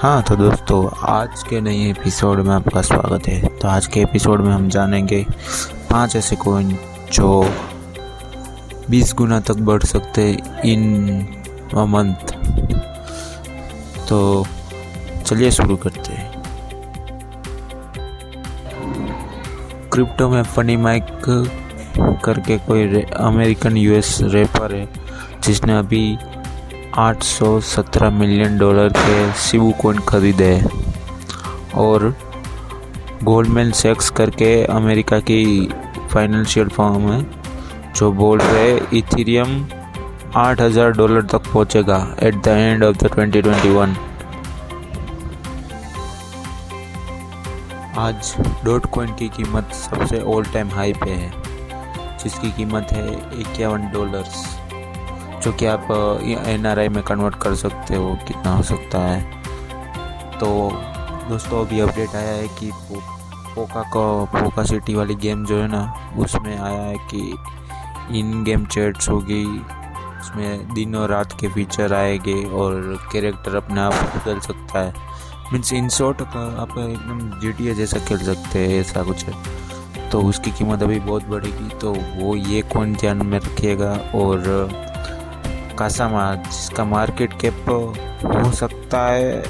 हाँ तो दोस्तों, आज के नए एपिसोड में आपका स्वागत है। तो आज के एपिसोड में हम जानेंगे पाँच ऐसे कॉइन जो 20 गुना तक बढ़ सकते इन अ मंथ तो चलिए शुरू करते हैं। क्रिप्टो में फनी माइक करके कोई अमेरिकन यूएस रैपर है, जिसने अभी 817 मिलियन डॉलर के सिबू कोइन खरीदे और गोल्डमैन सेक्स करके अमेरिका की फाइनेंशियल फॉर्म है, जो बोल रहे इथीरियम 8000 डॉलर तक पहुंचेगा at the end of the 2021 आज डॉट कॉइन की कीमत सबसे ऑल टाइम हाई पे है, जिसकी कीमत है इक्यावन डॉलर्स जो कि आप एनआरआई में कन्वर्ट कर सकते हो कितना हो सकता है। तो दोस्तों अभी अपडेट आया है कि पो, पोका का पोका सिटी वाली गेम जो है ना उसमें आया है कि इन गेम चैट्स होगी। उसमें दिन और रात के फीचर आएँगे और कैरेक्टर अपने आप बदल सकता है। मीन्स इन शॉर्ट आप एकदम जी टी जैसा खेल सकते हैं ऐसा कुछ है। तो उसकी कीमत अभी बहुत बढ़ेगी तो वो ये कौन ध्यान में रखिएगा और कासामा जिसका मार्केट कैप हो सकता है,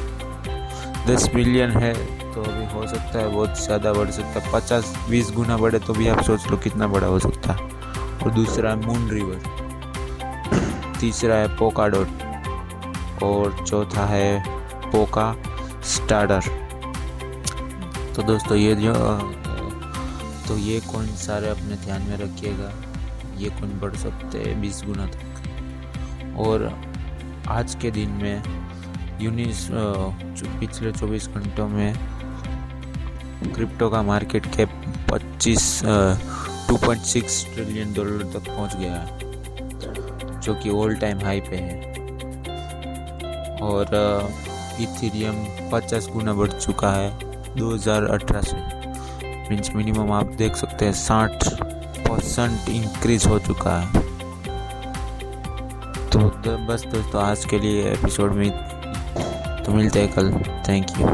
दस बिलियन है तो अभी हो सकता है बहुत ज़्यादा बढ़ सकता है। पचास, बीस गुना बढ़े तो भी आप सोच लो कितना बड़ा हो सकता है। और दूसरा है मून रिवर तीसरा है पोका डॉट और चौथा है पोका स्टार्टर तो दोस्तों ये जो तो ये कौन सारे अपने ध्यान में रखिएगा, ये कौन बढ़ सकते हैं बीस गुना तक। और आज के दिन में यूनिस पिछले 24 घंटों में क्रिप्टो का मार्केट कैप 25 2.6 ट्रिलियन डॉलर तक पहुँच गया है, जो कि ऑल टाइम हाई पे है। और इथेरियम 50 गुना बढ़ चुका है 2018 से। मीन्स मिनिमम आप देख सकते हैं 60 परसेंट इंक्रीज हो चुका है। तो बस दोस्तों आज के लिए एपिसोड में तो मिलते हैं कल। Thank you